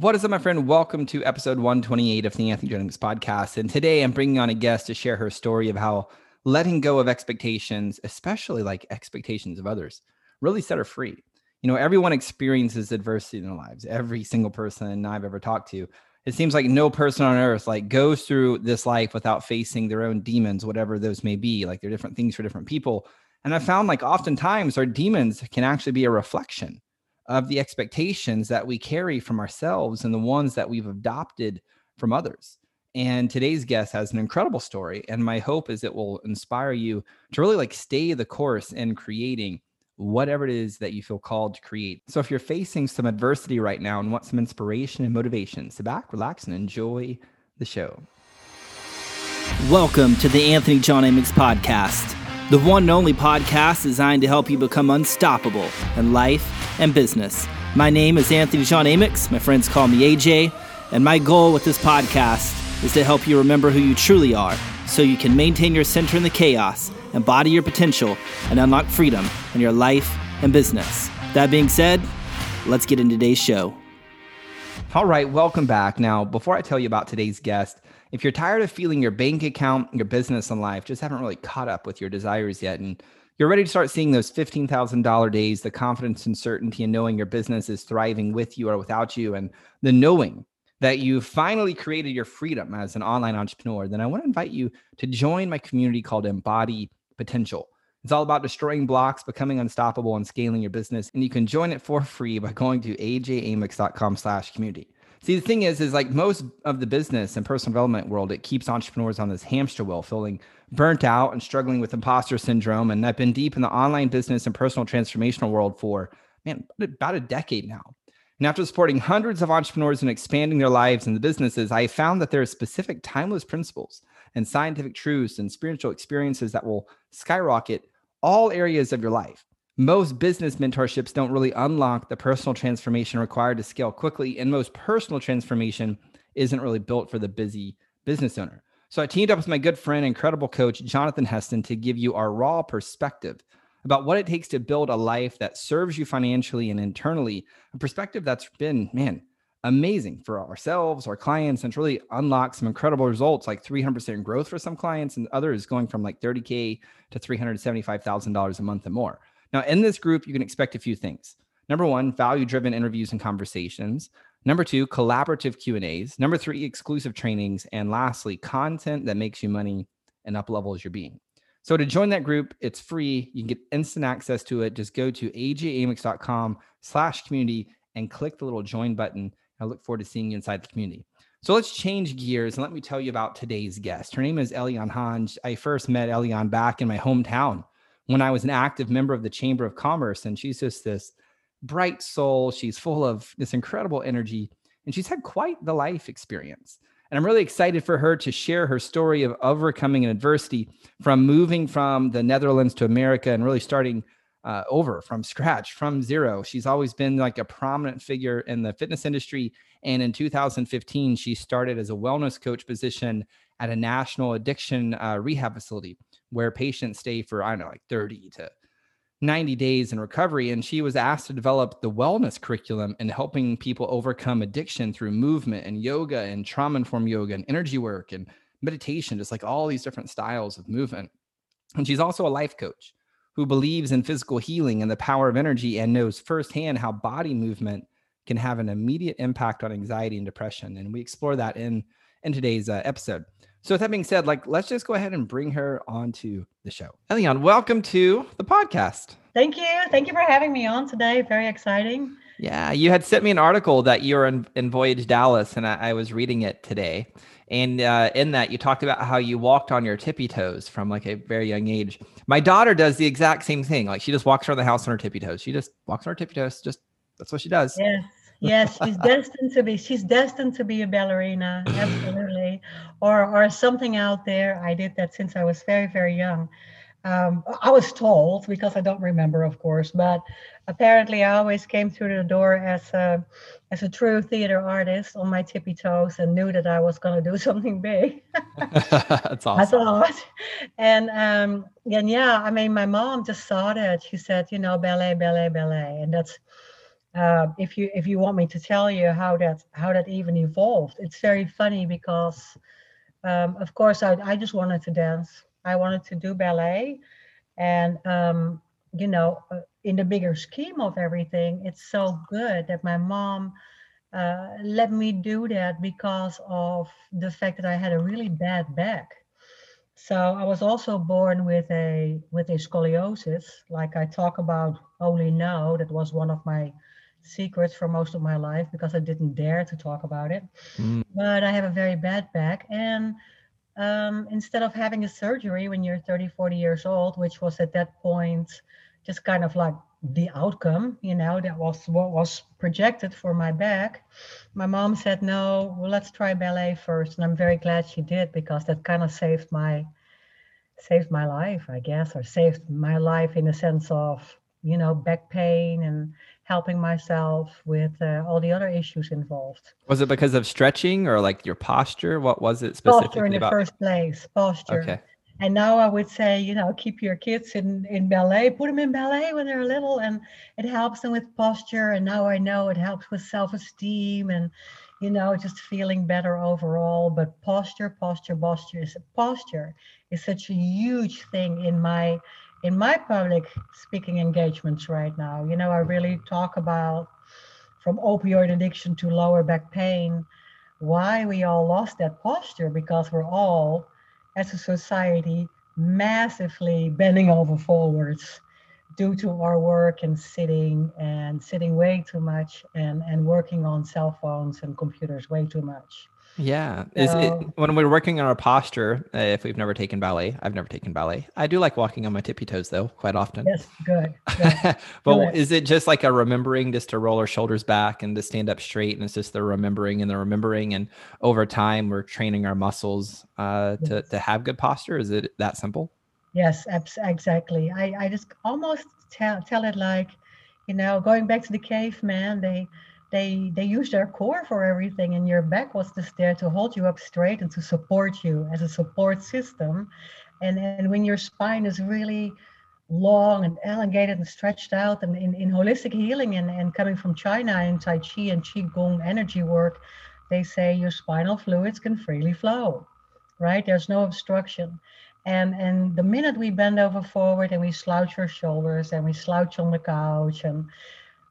What is up, my friend? Welcome to episode 128 of the Anthony Jennings podcast. And today I'm bringing on a guest to share her story of how letting go of expectations, especially like expectations of others, really set her free. You know, everyone experiences adversity in their lives. Every single person I've ever talked to, it seems like no person on earth like goes through this life without facing their own demons, whatever those may be. Like they're different things for different people. And I found like oftentimes our demons can actually be a reflection of the expectations that we carry from ourselves and the ones that we've adopted from others. And today's guest has an incredible story. And my hope is it will inspire you to really like stay the course in creating whatever it is that you feel called to create. So if you're facing some adversity right now and want some inspiration and motivation, sit back, relax, and enjoy the show. Welcome to the Anthony John Amix podcast, the one and only podcast designed to help you become unstoppable in life and business. My name is Anthony John Amix. My friends call me AJ. And my goal with this podcast is to help you remember who you truly are so you can maintain your center in the chaos, embody your potential, and unlock freedom in your life and business. That being said, let's get into today's show. All right, welcome back. Now, before I tell you about today's guest, if you're tired of feeling your bank account, your business, and life just haven't really caught up with your desires yet, and you're ready to start seeing those $15,000 days, the confidence and certainty in knowing your business is thriving with you or without you, and the knowing that you finally created your freedom as an online entrepreneur, then I want to invite you to join my community called Embody Potential. It's all about destroying blocks, becoming unstoppable, and scaling your business. And you can join it for free by going to ajamix.com slash community. See, the thing is, is like most of the business and personal development world, it keeps entrepreneurs on this hamster wheel, feeling burnt out and struggling with imposter syndrome. And I've been deep in the online business and personal transformational world for, man, about a decade now. And after supporting hundreds of entrepreneurs and expanding their lives and the businesses, I found that there are specific timeless principles and scientific truths and spiritual experiences that will skyrocket all areas of your life most business mentorships don't really unlock the personal transformation required to scale quickly. And most personal transformation isn't really built for the busy business owner. So I teamed up with my good friend, incredible coach, Jonathan Heston, to give you our raw perspective about what it takes to build a life that serves you financially and internally, a perspective that's been, man, amazing for ourselves, our clients, and really unlock some incredible results like 300% growth for some clients and others going from like 30K to $375,000 a month and more. Now, in this group, you can expect a few things. Number one, value-driven interviews and conversations. Number two, collaborative Q and A's. Number three, exclusive trainings, and lastly, content that makes you money and up levels your being. So to join that group, it's free. You can get instant access to it. Just go to ajamix.com slash community and click the little join button. I look forward to seeing you inside the community. So let's change gears and let me tell you about today's guest. Her name is Elian Haan. I first met Elian back in my hometown when I was an active member of the Chamber of Commerce. And she's just this bright soul. She's full of this incredible energy, and she's had quite the life experience. And I'm really excited for her to share her story of overcoming an adversity from moving from the Netherlands to America and really starting uh, over from scratch, from zero. She's always been like a prominent figure in the fitness industry. And in 2015, she started as a wellness coach position at a national addiction uh, rehab facility where patients stay for, I don't know, like 30 to 90 days in recovery. And she was asked to develop the wellness curriculum and helping people overcome addiction through movement and yoga and trauma informed yoga and energy work and meditation, just like all these different styles of movement. And she's also a life coach who believes in physical healing and the power of energy and knows firsthand how body movement can have an immediate impact on anxiety and depression. And we explore that in, in today's uh, episode. So with that being said, like let's just go ahead and bring her onto the show. Elian, welcome to the podcast. Thank you. Thank you for having me on today. Very exciting. Yeah, you had sent me an article that you were in, in Voyage Dallas, and I, I, was reading it today. And uh, in that, you talked about how you walked on your tippy toes from like a very young age. My daughter does the exact same thing. Like she just walks around the house on her tippy toes. She just walks on her tippy toes. Just that's what she does. Yeah yes she's destined to be she's destined to be a ballerina absolutely. Or or something out there. I did that since i was very very young. Um, i was told because i don't remember of course but apparently i always came through the door as a as a true theater artist on my tippy toes and knew that i was going to do something big. That's awesome. i thought. And um and yeah i mean my mom just saw that. She said you know ballet ballet ballet. And that's uh, if you if you want me to tell you how that how that even evolved, it's very funny because, um, of course, I I just wanted to dance. I wanted to do ballet, and um, you know, uh, in the bigger scheme of everything, it's so good that my mom uh, let me do that because of the fact that I had a really bad back. So I was also born with a with a scoliosis, like I talk about only now. That was one of my secrets for most of my life because I didn't dare to talk about it. Mm. But I have a very bad back, and um, instead of having a surgery when you're 30, 40 years old, which was at that point just kind of like the outcome, you know, that was what was projected for my back. My mom said, no, well, let's try ballet first. And I'm very glad she did because that kind of saved my saved my life, I guess, or saved my life in the sense of, you know, back pain and helping myself with uh, all the other issues involved. Was it because of stretching or like your posture? What was it specifically posture in the about? first place? Posture. Okay. And now I would say, you know, keep your kids in, in ballet, put them in ballet when they're little, and it helps them with posture. And now I know it helps with self esteem and, you know, just feeling better overall. But posture, posture, posture is posture is such a huge thing in my in my public speaking engagements right now. You know, I really talk about from opioid addiction to lower back pain, why we all lost that posture because we're all as a society massively bending over forwards due to our work and sitting and sitting way too much and and working on cell phones and computers way too much yeah. Is it when we're working on our posture, uh, if we've never taken ballet, I've never taken ballet. I do like walking on my tippy toes though, quite often. Yes, good. good. but is it just like a remembering just to roll our shoulders back and to stand up straight and it's just the remembering and the remembering and over time we're training our muscles uh, yes. to to have good posture? Is it that simple? Yes, exactly. I I just almost tell tell it like, you know, going back to the caveman, they they they use their core for everything and your back was just there to hold you up straight and to support you as a support system. And and when your spine is really long and elongated and stretched out and in, in holistic healing and, and coming from china and tai chi and qigong energy work they say your spinal fluids can freely flow right? There's no obstruction. And and the minute we bend over forward and we slouch our shoulders and we slouch on the couch and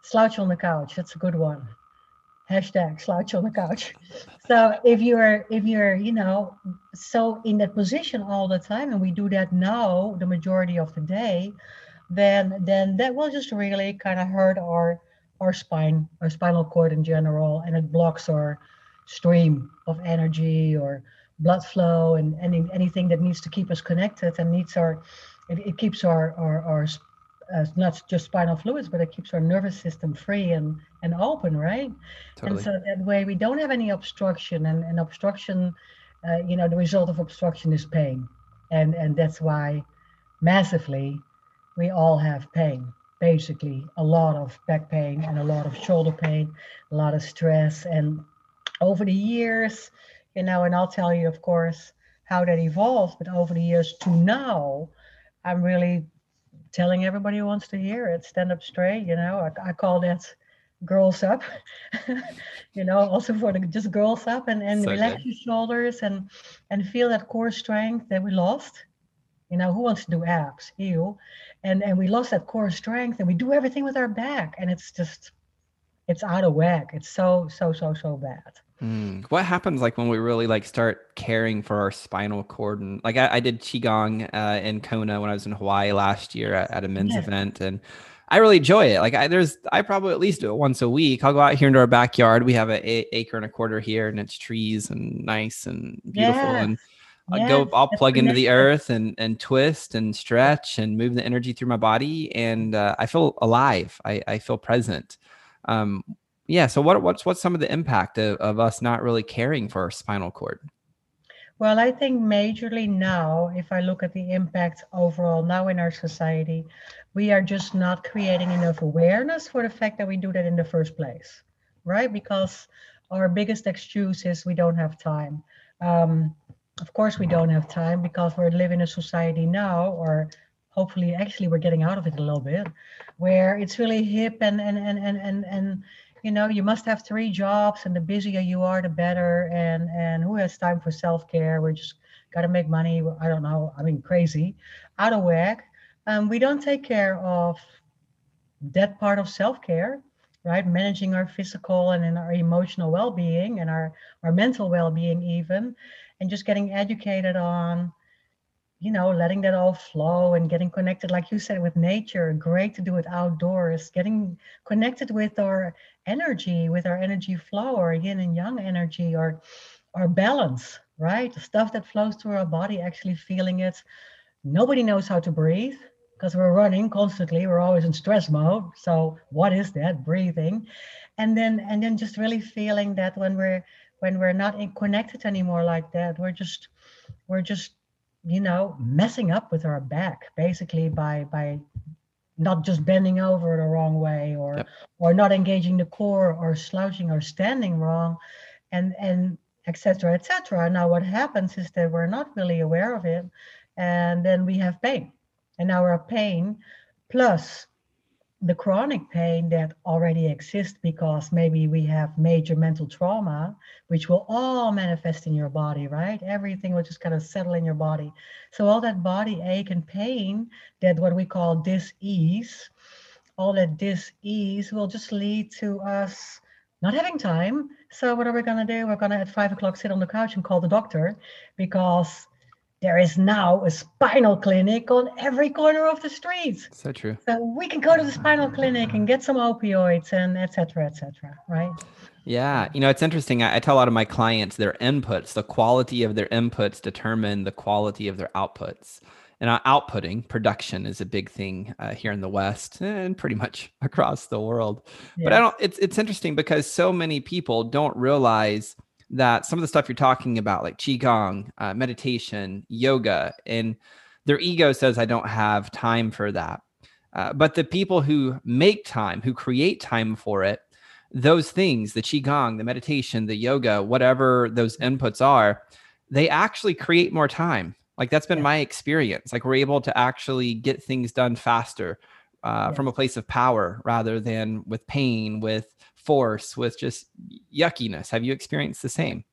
slouch on the couch. That's a good one. Hashtag slouch on the couch. So if you're if you're you know so in that position all the time, and we do that now the majority of the day, then then that will just really kind of hurt our our spine, our spinal cord in general, and it blocks our stream of energy or blood flow and any, anything that needs to keep us connected and needs our it, it keeps our, our our uh, not just spinal fluids, but it keeps our nervous system free and and open, right? Totally. And so that way we don't have any obstruction, and, and obstruction, uh, you know, the result of obstruction is pain, and and that's why, massively, we all have pain. Basically, a lot of back pain and a lot of shoulder pain, a lot of stress, and over the years, you know, and I'll tell you, of course, how that evolved, but over the years to now, I'm really telling everybody who wants to hear it, stand up straight. You know, I, I call that girls up. you know, also for the just girls up and and so relax good. your shoulders and and feel that core strength that we lost. You know, who wants to do abs? You. And and we lost that core strength and we do everything with our back and it's just it's out of whack. It's so so so so bad. Mm. What happens like when we really like start caring for our spinal cord and like I, I did qigong uh, in Kona when I was in Hawaii last year at, at a men's yeah. event and I really enjoy it. Like I there's I probably at least do it once a week. I'll go out here into our backyard. We have an acre and a quarter here and it's trees and nice and beautiful yes. and I'll yes, go I'll plug into the earth and and twist and stretch and move the energy through my body and uh, I feel alive. I, I feel present. Um, yeah so what, what's what's some of the impact of, of us not really caring for our spinal cord? Well i think majorly now if i look at the impact overall now in our society we are just not creating enough awareness for the fact that we do that in the first place right? Because our biggest excuse is we don't have time. Um, of course we don't have time because we're living in a society now or hopefully actually we're getting out of it a little bit where it's really hip and and and and and, and you know you must have three jobs and the busier you are the better. And and who has time for self-care? We're just got to make money i don't know i mean crazy out of whack. Um, we don't take care of that part of self-care right? Managing our physical and, and our emotional well-being and our our mental well-being even and just getting educated on you know letting that all flow and getting connected like you said with nature great to do it outdoors getting connected with our energy with our energy flow or yin and yang energy or our balance right? The stuff that flows through our body actually feeling it. Nobody knows how to breathe because we're running constantly we're always in stress mode. So what is that? Breathing. And then and then just really feeling that when we're when we're not in connected anymore like that we're just we're just you know messing up with our back basically by by not just bending over the wrong way or yep. or not engaging the core or slouching or standing wrong and and etc etc now what happens is that we're not really aware of it and then we have pain and our pain plus the chronic pain that already exists because maybe we have major mental trauma, which will all manifest in your body, right? Everything will just kind of settle in your body. So all that body ache and pain, that what we call dis-ease, all that dis-ease will just lead to us not having time. So what are we gonna do? We're gonna at five o'clock sit on the couch and call the doctor because there is now a spinal clinic on every corner of the street. So true. So we can go to the spinal clinic and get some opioids and etc. etc. right? Yeah, you know it's interesting. I, I, tell a lot of my clients their inputs, the quality of their inputs determine the quality of their outputs. And uh, outputting production is a big thing uh, here in the West and pretty much across the world. Yeah. But I don't. It's it's interesting because so many people don't realize that some of the stuff you're talking about, like qigong, uh, meditation, yoga, and their ego says, "I don't have time for that." Uh, but the people who make time, who create time for it, those things, the qigong, the meditation, the yoga, whatever those inputs are, they actually create more time. Like that's been my experience. Like we're able to actually get things done faster uh, from a place of power rather than with pain, with force with just yuckiness. Have you experienced the same?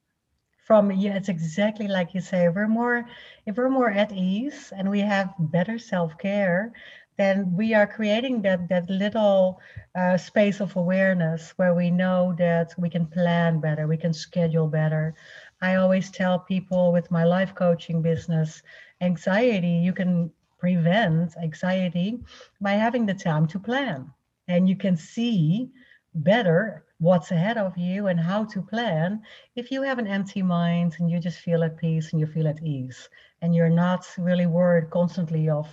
From yeah, it's exactly like you say. We're more if we're more at ease and we have better self-care, then we are creating that that little uh, space of awareness where we know that we can plan better, we can schedule better. I always tell people with my life coaching business, anxiety, you can prevent anxiety by having the time to plan. And you can see better what's ahead of you and how to plan if you have an empty mind and you just feel at peace and you feel at ease and you're not really worried constantly of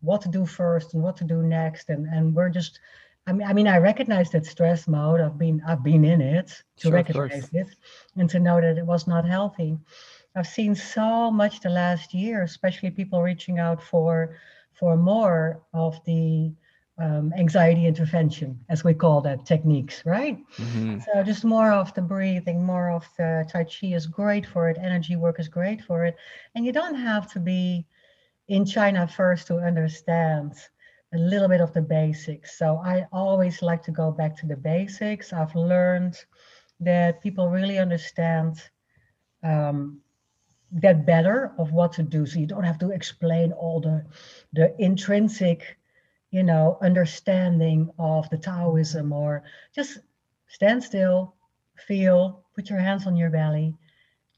what to do first and what to do next and and we're just I mean, I mean, I recognize that stress mode. I've been, I've been in it to sure, recognize it, and to know that it was not healthy. I've seen so much the last year, especially people reaching out for, for more of the um, anxiety intervention, as we call that techniques, right? Mm-hmm. So just more of the breathing, more of the Tai Chi is great for it. Energy work is great for it. And you don't have to be in China first to understand a little bit of the basics. So I always like to go back to the basics. I've learned that people really understand um, that better of what to do. So you don't have to explain all the the intrinsic you know, understanding of the Taoism or just stand still, feel, put your hands on your belly,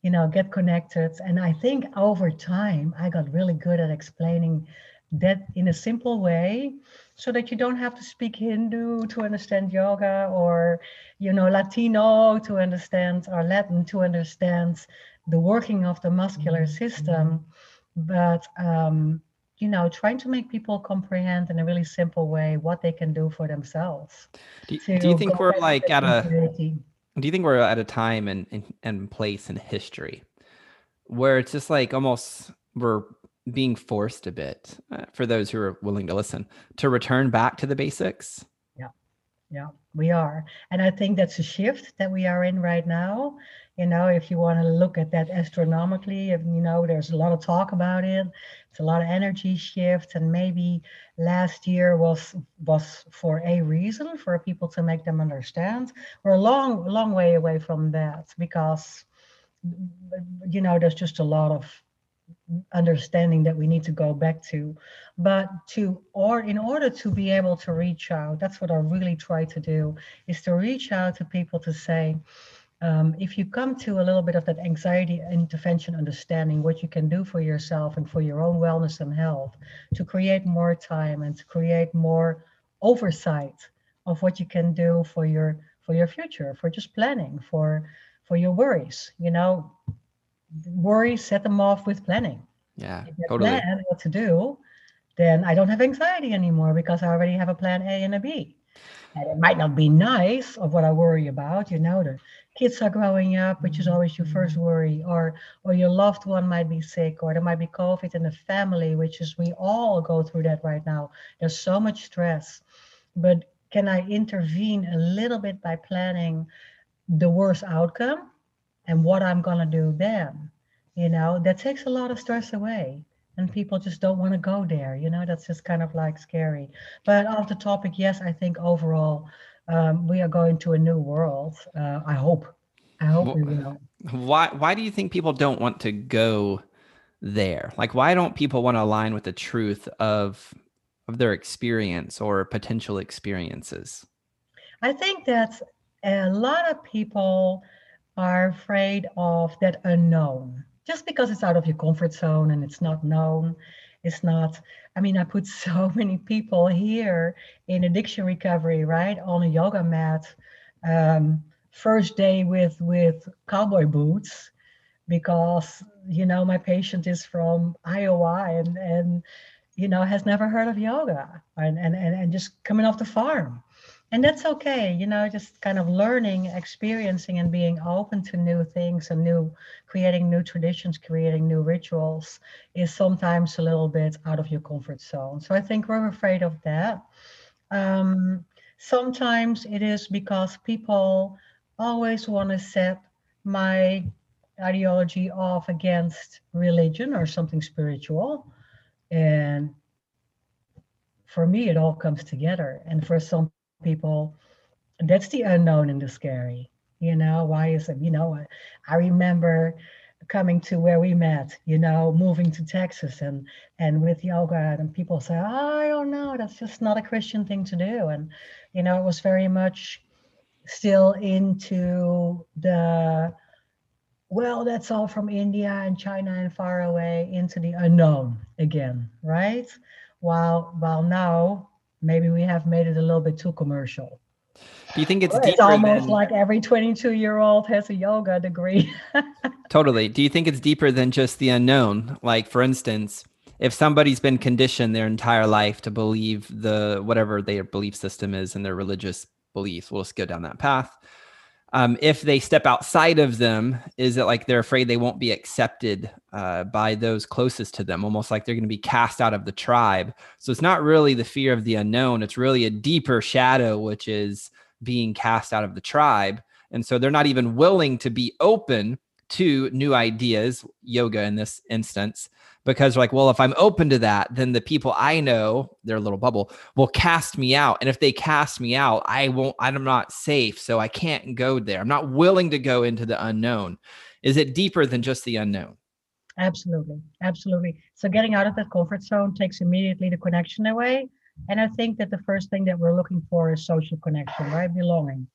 you know, get connected. And I think over time, I got really good at explaining that in a simple way so that you don't have to speak Hindu to understand yoga or, you know, Latino to understand or Latin to understand the working of the muscular system. But um, you know, trying to make people comprehend in a really simple way what they can do for themselves. Do, do you think we're like at a do you think we're at a time and and, and place in history where it's just like almost we're being forced a bit uh, for those who are willing to listen to return back to the basics? Yeah. we are and i think that's a shift that we are in right now you know if you want to look at that astronomically if you know there's a lot of talk about it it's a lot of energy shift and maybe last year was was for a reason for people to make them understand we're a long long way away from that because you know there's just a lot of understanding that we need to go back to. But to or in order to be able to reach out that's what i really try to do is to reach out to people to say um, if you come to a little bit of that anxiety intervention understanding what you can do for yourself and for your own wellness and health to create more time and to create more oversight of what you can do for your for your future for just planning for for your worries you know worries set them off with planning. Yeah if totally. plan what to do then i don't have anxiety anymore because i already have a plan a and a b. And it might not be nice of what i worry about you know the kids are growing up which is always your first mm-hmm. worry or or your loved one might be sick or there might be covid in the family which is we all go through that right now. There's so much stress. But can i intervene a little bit by planning the worst outcome and what i'm going to do then you know that takes a lot of stress away and people just don't want to go there you know that's just kind of like scary. But off the topic yes i think overall um, we are going to a new world uh, i hope i hope we will. why why do you think people don't want to go there? Like why don't people want to align with the truth of of their experience or potential experiences? I think that a lot of people are afraid of that unknown. Just because it's out of your comfort zone and it's not known it's not i mean i put so many people here in addiction recovery right on a yoga mat um, first day with with cowboy boots because you know my patient is from iowa and and you know has never heard of yoga and and, and, and just coming off the farm and that's okay you know just kind of learning experiencing and being open to new things and new creating new traditions creating new rituals is sometimes a little bit out of your comfort zone. So i think we're afraid of that. Um, sometimes it is because people always want to set my ideology off against religion or something spiritual. And for me it all comes together. And for some people. That's the unknown and the scary you know why is it you know i remember coming to where we met you know moving to texas and and with yoga and people say oh, i don't know that's just not a christian thing to do. And you know it was very much still into the well that's all from india and china and far away into the unknown again right? While while now maybe we have made it a little bit too commercial. Do you think it's It's almost than... like every 22 year old has a yoga degree. totally. Do you think it's deeper than just the unknown? Like, for instance, if somebody's been conditioned their entire life to believe the whatever their belief system is and their religious beliefs, we'll just go down that path um, if they step outside of them, is it like they're afraid they won't be accepted uh, by those closest to them, almost like they're going to be cast out of the tribe? So it's not really the fear of the unknown, it's really a deeper shadow, which is being cast out of the tribe. And so they're not even willing to be open to new ideas, yoga in this instance, because like, well, if I'm open to that, then the people I know, their little bubble, will cast me out. And if they cast me out, I won't, I'm not safe. So I can't go there. I'm not willing to go into the unknown. Is it deeper than just the unknown? Absolutely. Absolutely. So getting out of that comfort zone takes immediately the connection away. And I think that the first thing that we're looking for is social connection, right? Belonging.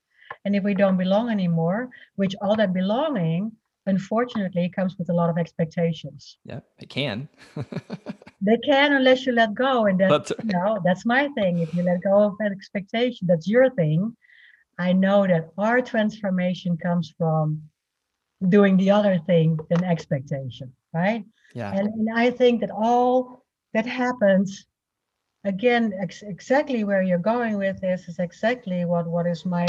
And if we don't belong anymore, which all that belonging unfortunately it comes with a lot of expectations. Yeah, it can. they can unless you let go. And that's uh, you know, that's my thing. If you let go of that expectation, that's your thing. I know that our transformation comes from doing the other thing than expectation, right? Yeah. And, and I think that all that happens again ex- exactly where you're going with this is exactly what what is my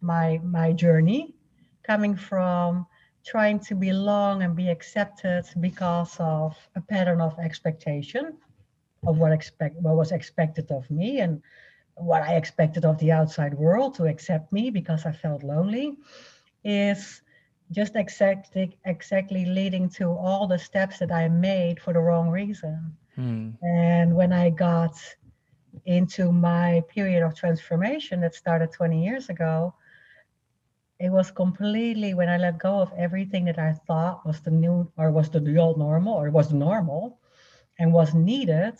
my my journey coming from trying to belong and be accepted because of a pattern of expectation of what expect what was expected of me and what I expected of the outside world to accept me because I felt lonely is just exactly exactly leading to all the steps that I made for the wrong reason. Hmm. And when I got into my period of transformation that started 20 years ago, it was completely when I let go of everything that I thought was the new or was the old normal or was normal and was needed,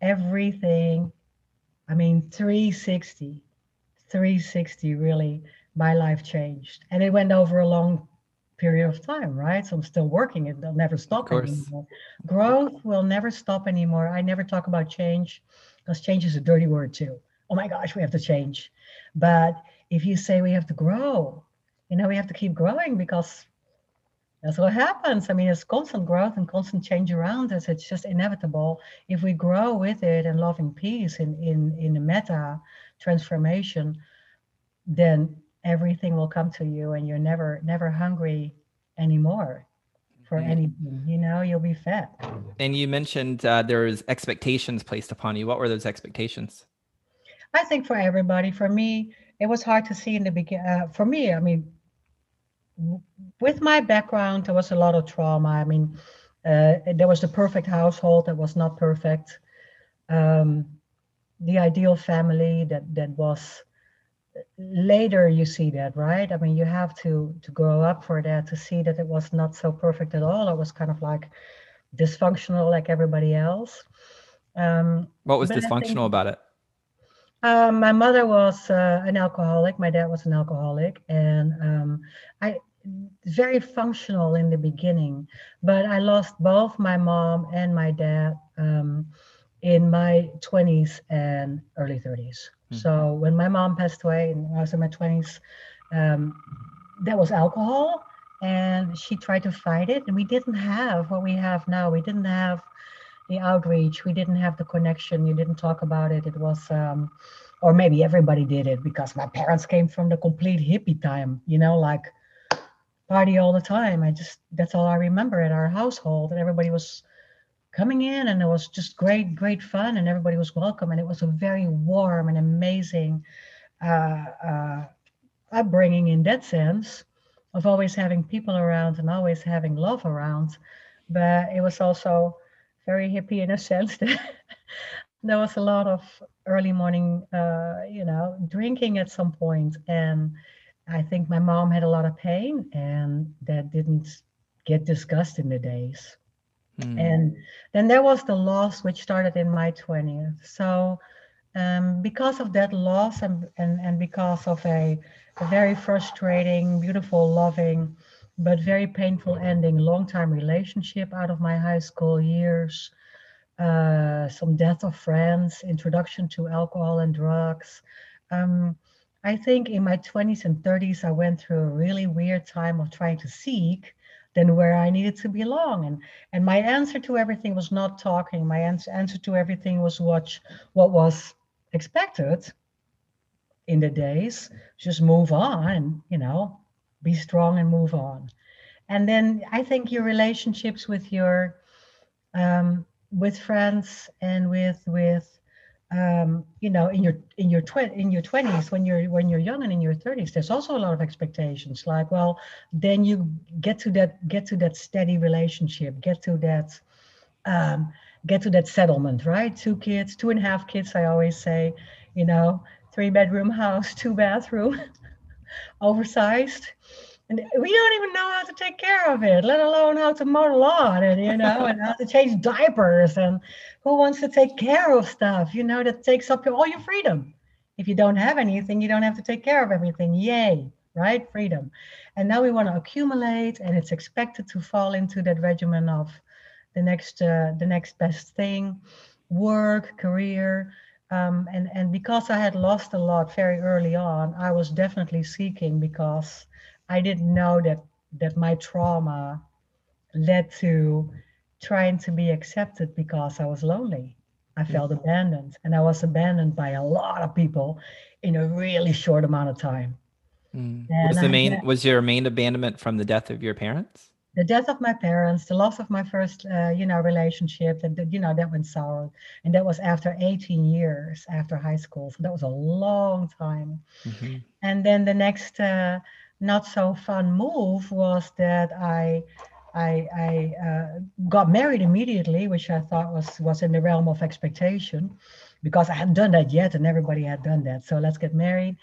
everything, I mean, 360, 360 really, my life changed. And it went over a long period of time, right? So I'm still working it. They'll never stop anymore. Growth will never stop anymore. I never talk about change because change is a dirty word too. Oh my gosh, we have to change. But if you say we have to grow, you know, we have to keep growing because that's what happens. I mean, it's constant growth and constant change around us. It's just inevitable. If we grow with it and loving peace in in in the meta transformation, then everything will come to you, and you're never never hungry anymore for mm-hmm. anything. You know, you'll be fed. And you mentioned uh, there was expectations placed upon you. What were those expectations? I think for everybody. For me, it was hard to see in the beginning. Uh, for me, I mean, with my background, there was a lot of trauma. I mean, uh, there was the perfect household that was not perfect. Um, the ideal family that that was later you see that right i mean you have to to grow up for that to see that it was not so perfect at all it was kind of like dysfunctional like everybody else um, what was dysfunctional think, about it um, my mother was uh, an alcoholic. My dad was an alcoholic, and um, I very functional in the beginning. But I lost both my mom and my dad um, in my 20s and early 30s. Mm-hmm. So when my mom passed away, and I was in my 20s, um, that was alcohol, and she tried to fight it, and we didn't have what we have now. We didn't have the outreach. We didn't have the connection. You didn't talk about it. It was, um, or maybe everybody did it because my parents came from the complete hippie time, you know, like party all the time. I just, that's all I remember at our household. And everybody was coming in and it was just great, great fun. And everybody was welcome. And it was a very warm and amazing uh, uh, upbringing in that sense of always having people around and always having love around. But it was also, very hippie in a sense that there was a lot of early morning, uh, you know, drinking at some point, and I think my mom had a lot of pain, and that didn't get discussed in the days. Mm. And then there was the loss, which started in my 20th. So, um, because of that loss, and and and because of a, a very frustrating, beautiful, loving but very painful ending. Long time relationship out of my high school years. Uh, some death of friends introduction to alcohol and drugs. Um, i think in my 20s and 30s i went through a really weird time of trying to seek then where i needed to belong. And and my answer to everything was not talking. My answer, answer to everything was watch what was expected in the days. Just move on you know be strong and move on. And then i think your relationships with your um, with friends and with with um, you know in your in your tw- in your 20s when you're when you're young and in your 30s there's also a lot of expectations. Like well then you get to that get to that steady relationship get to that um, get to that settlement right? Two kids two and a half kids i always say you know three bedroom house two bathroom oversized. And we don't even know how to take care of it let alone how to mow the lawn and you know and how to change diapers and who wants to take care of stuff you know that takes up all your freedom. If you don't have anything you don't have to take care of everything. Yay right? Freedom. And now we want to accumulate and it's expected to fall into that regimen of the next uh, the next best thing work career um, and and because I had lost a lot very early on, I was definitely seeking because I didn't know that that my trauma led to trying to be accepted because I was lonely. I felt mm-hmm. abandoned, and I was abandoned by a lot of people in a really short amount of time. Mm. Was the main was your main abandonment from the death of your parents? The death of my parents, the loss of my first, uh, you know, relationship, that you know that went sour, and that was after 18 years after high school, so that was a long time. Mm-hmm. And then the next uh, not so fun move was that I. I, I uh, got married immediately, which I thought was was in the realm of expectation, because I hadn't done that yet, and everybody had done that. So let's get married,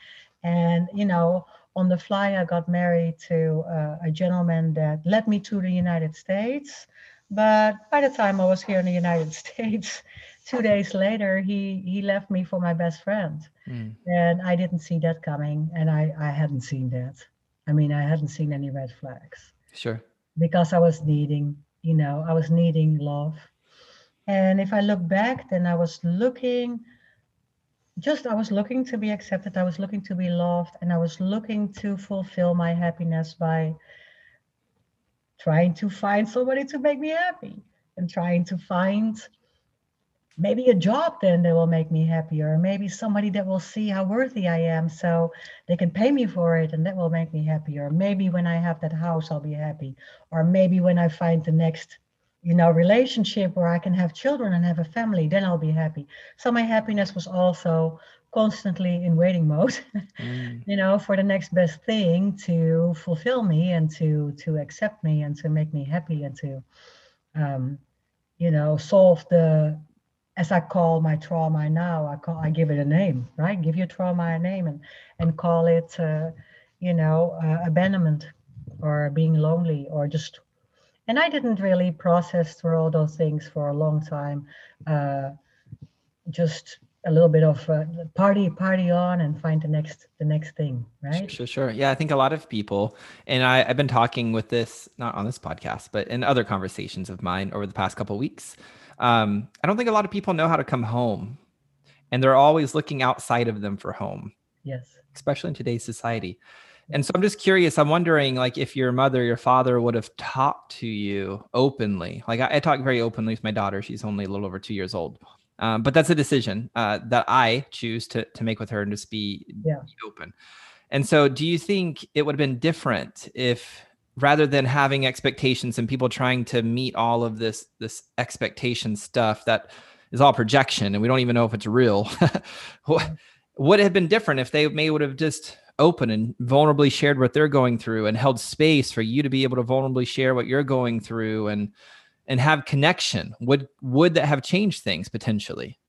and you know, on the fly, I got married to uh, a gentleman that led me to the United States. But by the time I was here in the United States, two days later, he he left me for my best friend, mm. and I didn't see that coming, and I I hadn't seen that. I mean, I hadn't seen any red flags. Sure. Because I was needing, you know, I was needing love, and if I look back, then I was looking just I was looking to be accepted, I was looking to be loved, and I was looking to fulfill my happiness by trying to find somebody to make me happy and trying to find maybe a job then that will make me happier, or maybe somebody that will see how worthy I am so they can pay me for it and that will make me happier. Maybe when I have that house, I'll be happy. Or maybe when I find the next you know relationship where i can have children and have a family then i'll be happy so my happiness was also constantly in waiting mode mm. you know for the next best thing to fulfill me and to to accept me and to make me happy and to um you know solve the as i call my trauma now i call i give it a name right give your trauma a name and and call it uh, you know uh, abandonment or being lonely or just and I didn't really process through all those things for a long time. Uh, just a little bit of uh, party party on and find the next the next thing right? Sure sure yeah i think a lot of people and I, i've been talking with this not on this podcast but in other conversations of mine over the past couple weeks. Um, i don't think a lot of people know how to come home and they're always looking outside of them for home yes. especially in today's society and so I'm just curious. I'm wondering, like, if your mother, your father would have talked to you openly. Like, I, I talk very openly with my daughter. She's only a little over two years old, um, but that's a decision uh, that I choose to to make with her and just be, yeah. be open. And so, do you think it would have been different if, rather than having expectations and people trying to meet all of this this expectation stuff that is all projection and we don't even know if it's real, would it have been different if they may would have just open and vulnerably shared what they're going through and held space for you to be able to vulnerably share what you're going through and and have connection would would that have changed things potentially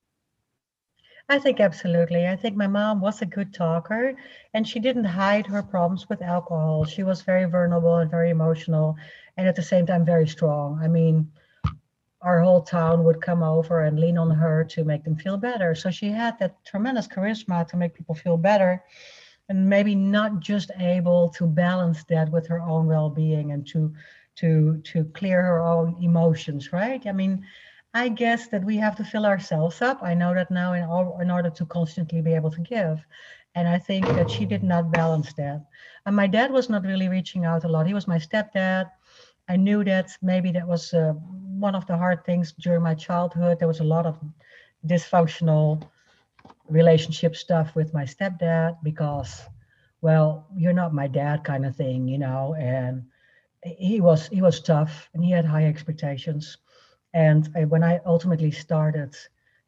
I think absolutely. I think my mom was a good talker and she didn't hide her problems with alcohol. She was very vulnerable and very emotional and at the same time very strong. I mean, our whole town would come over and lean on her to make them feel better. So she had that tremendous charisma to make people feel better and maybe not just able to balance that with her own well-being and to to to clear her own emotions right? I mean i guess that we have to fill ourselves up. I know that now in, all, in order to constantly be able to give and i think that she did not balance that. And my dad was not really reaching out a lot. He was my stepdad. I knew that maybe that was uh, one of the hard things during my childhood. There was a lot of dysfunctional relationship stuff with my stepdad because well you're not my dad kind of thing you know and he was he was tough and he had high expectations. And when i ultimately started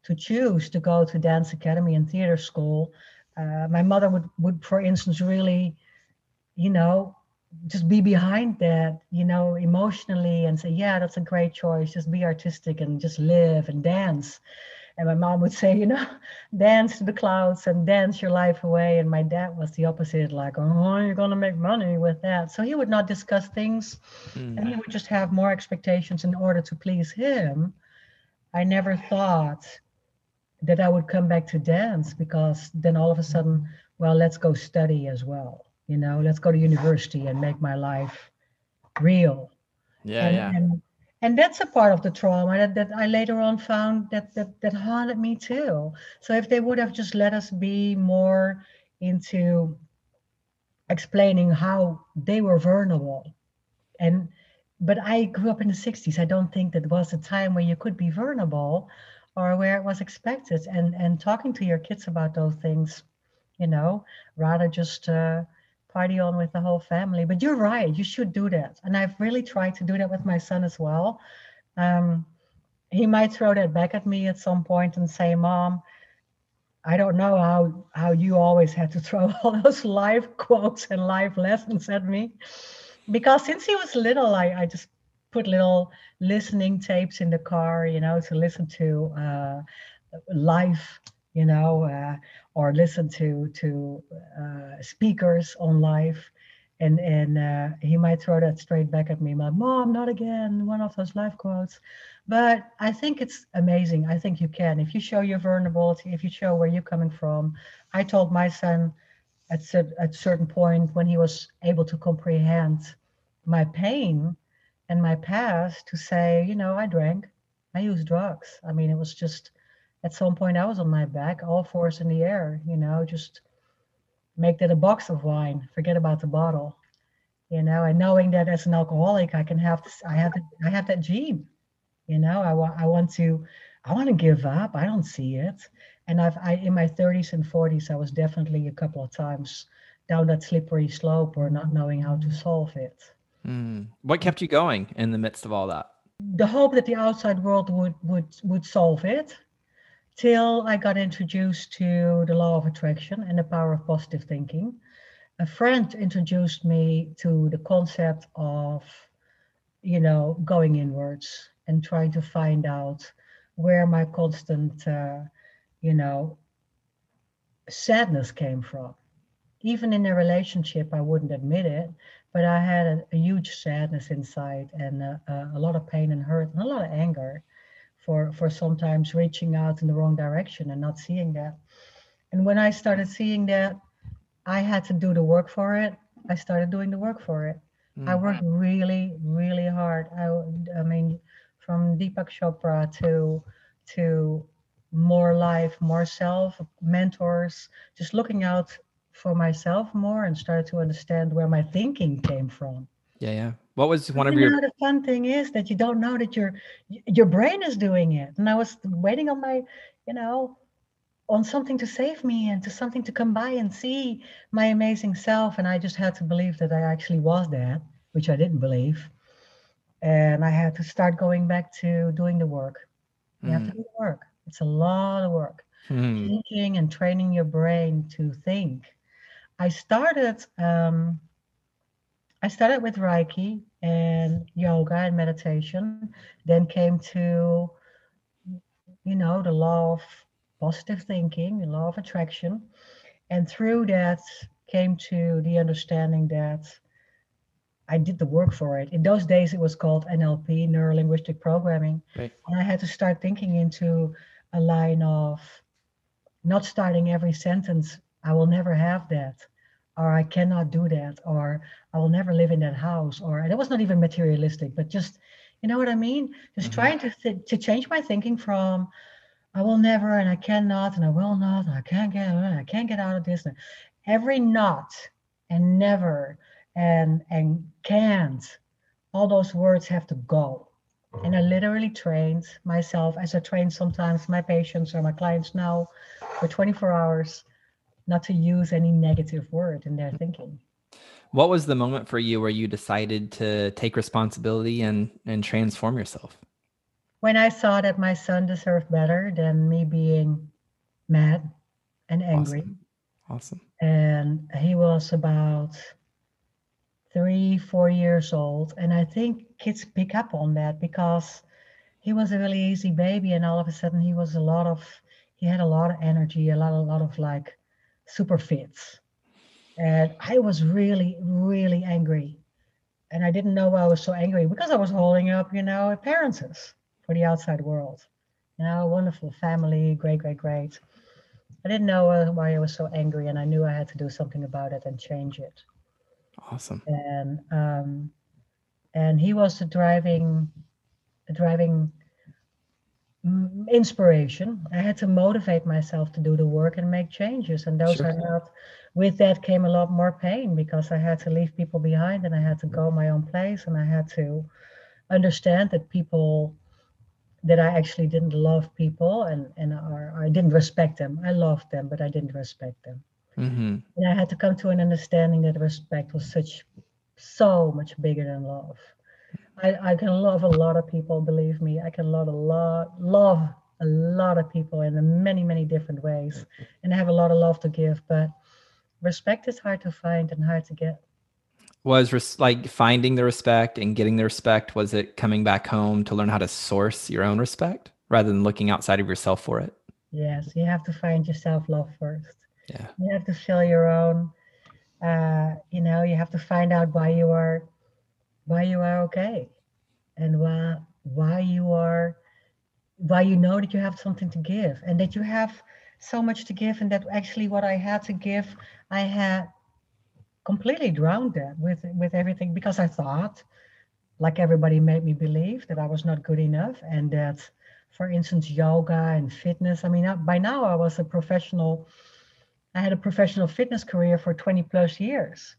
to choose to go to dance academy and theater school uh, my mother would would for instance really you know just be behind that you know emotionally and say yeah that's a great choice. Just be artistic and just live and dance and my mom would say, you know, dance to the clouds and dance your life away. And my dad was the opposite, like, oh, you're going to make money with that. So he would not discuss things mm. and he would just have more expectations in order to please him. I never thought that I would come back to dance because then all of a sudden, well, let's go study as well. You know, let's go to university and make my life real. Yeah, and, yeah. And and that's a part of the trauma that, that I later on found that, that that haunted me too. So if they would have just let us be more into explaining how they were vulnerable and but I grew up in the 60s. I don't think that was a time where you could be vulnerable or where it was expected. And and talking to your kids about those things, you know, rather just uh, party on with the whole family. But you're right, you should do that. And I've really tried to do that with my son as well. Um, he might throw that back at me at some point and say, Mom, I don't know how how you always had to throw all those life quotes and life lessons at me. Because since he was little, I, I just put little listening tapes in the car, you know, to listen to uh, live, you know, uh, or listen to to uh, speakers on live, and and uh, he might throw that straight back at me, like, "Mom, not again!" One of those life quotes. But I think it's amazing. I think you can if you show your vulnerability, if you show where you're coming from. I told my son at at certain point when he was able to comprehend my pain and my past to say, you know, I drank, I used drugs. I mean, it was just at some point I was on my back, all fours in the air, you know, just make that a box of wine, forget about the bottle, you know, and knowing that as an alcoholic, I can have, this, I have, I have that gene, you know, I want, I want to, I want to give up. I don't see it. And I've, I, in my 30s and 40s, I was definitely a couple of times down that slippery slope or not knowing how to solve it. Mm. What kept you going in the midst of all that? The hope that the outside world would would would solve it till I got introduced to the law of attraction and the power of positive thinking. A friend introduced me to the concept of, you know, going inwards and trying to find out where my constant, uh, you know, sadness came from. Even in a relationship, I wouldn't admit it, but I had a, a huge sadness inside and a, a, lot of pain and hurt and a lot of anger for for sometimes reaching out in the wrong direction and not seeing that. And when i started seeing that i had to do the work for it. I started doing the work for it. Mm. i worked really really hard. I i mean from deepak chopra to to more life more self mentors just looking out for myself more and started to understand where my thinking came from. Yeah yeah what was one of your? the fun thing is that you don't know that your your brain is doing it. And I was waiting on my, you know, on something to save me and to something to come by and see my amazing self. And I just had to believe that I actually was that, which I didn't believe. And I had to start going back to doing the work. You mm. have to hmm. do the work. It's a lot of work. Mm. Thinking and training your brain to think. I started um, I started with Reiki and yoga and meditation, then came to, you know, the law of positive thinking, the law of attraction. And through that came to the understanding that I did the work for it. In those days, it was called NLP, neuro linguistic programming. Right. And I had to start thinking into a line of not starting every sentence, I will never have that or I cannot do that, or I will never live in that house, or it was not even materialistic, but just you know what I mean? Just mm-hmm. trying to th- to change my thinking from I will never and I cannot and I will not and I can't get I can't get out of this. Every not and never and and can't, all those words have to go. And I literally trained myself as I train sometimes my patients or my clients now for 24 hours not to use any negative word in their mm-hmm. thinking. What was the moment for you where you decided to take responsibility and and transform yourself? When I saw that my son deserved better than me being mad and angry. Awesome. awesome. And he was about three, four years old. And I think kids pick up on that because he was a really easy baby and all of a sudden he was a lot of he had a lot of energy, a lot, a lot of like super fits. And I was really, really angry. And I didn't know why I was so angry because I was holding up, you know, appearances for the outside world. You know, wonderful family, great, great, great. I didn't know uh, why I was so angry, and I knew I had to do something about it and change it. Awesome. And um, and he was the driving, the driving inspiration. I had to motivate myself to do the work and make changes. And those sure. are not, with that came a lot more pain because I had to leave people behind and I had to go my own place and I had to understand that people, that I actually didn't love people and, and or, I didn't respect them. I loved them, but I didn't respect them. Mm-hmm. And I had to come to an understanding that respect was such so much bigger than love. I, I can love a lot of people, believe me. I can love a lot, love a lot of people in many, many different ways. And I have a lot of love to give, but respect is hard to find and hard to get. Was res- like finding the respect and getting the respect, was it coming back home to learn how to source your own respect rather than looking outside of yourself for it? Yes, you have to find your self love first. Yeah. You have to feel your own. Uh, you know, you have to find out why you are, why you are okay, and why why you are, why you know that you have something to give, and that you have so much to give, and that actually what I had to give, I had completely drowned that with with everything because I thought, like everybody made me believe that I was not good enough, and that, for instance, yoga and fitness. I mean, by now I was a professional I had a professional fitness career for 20 plus years.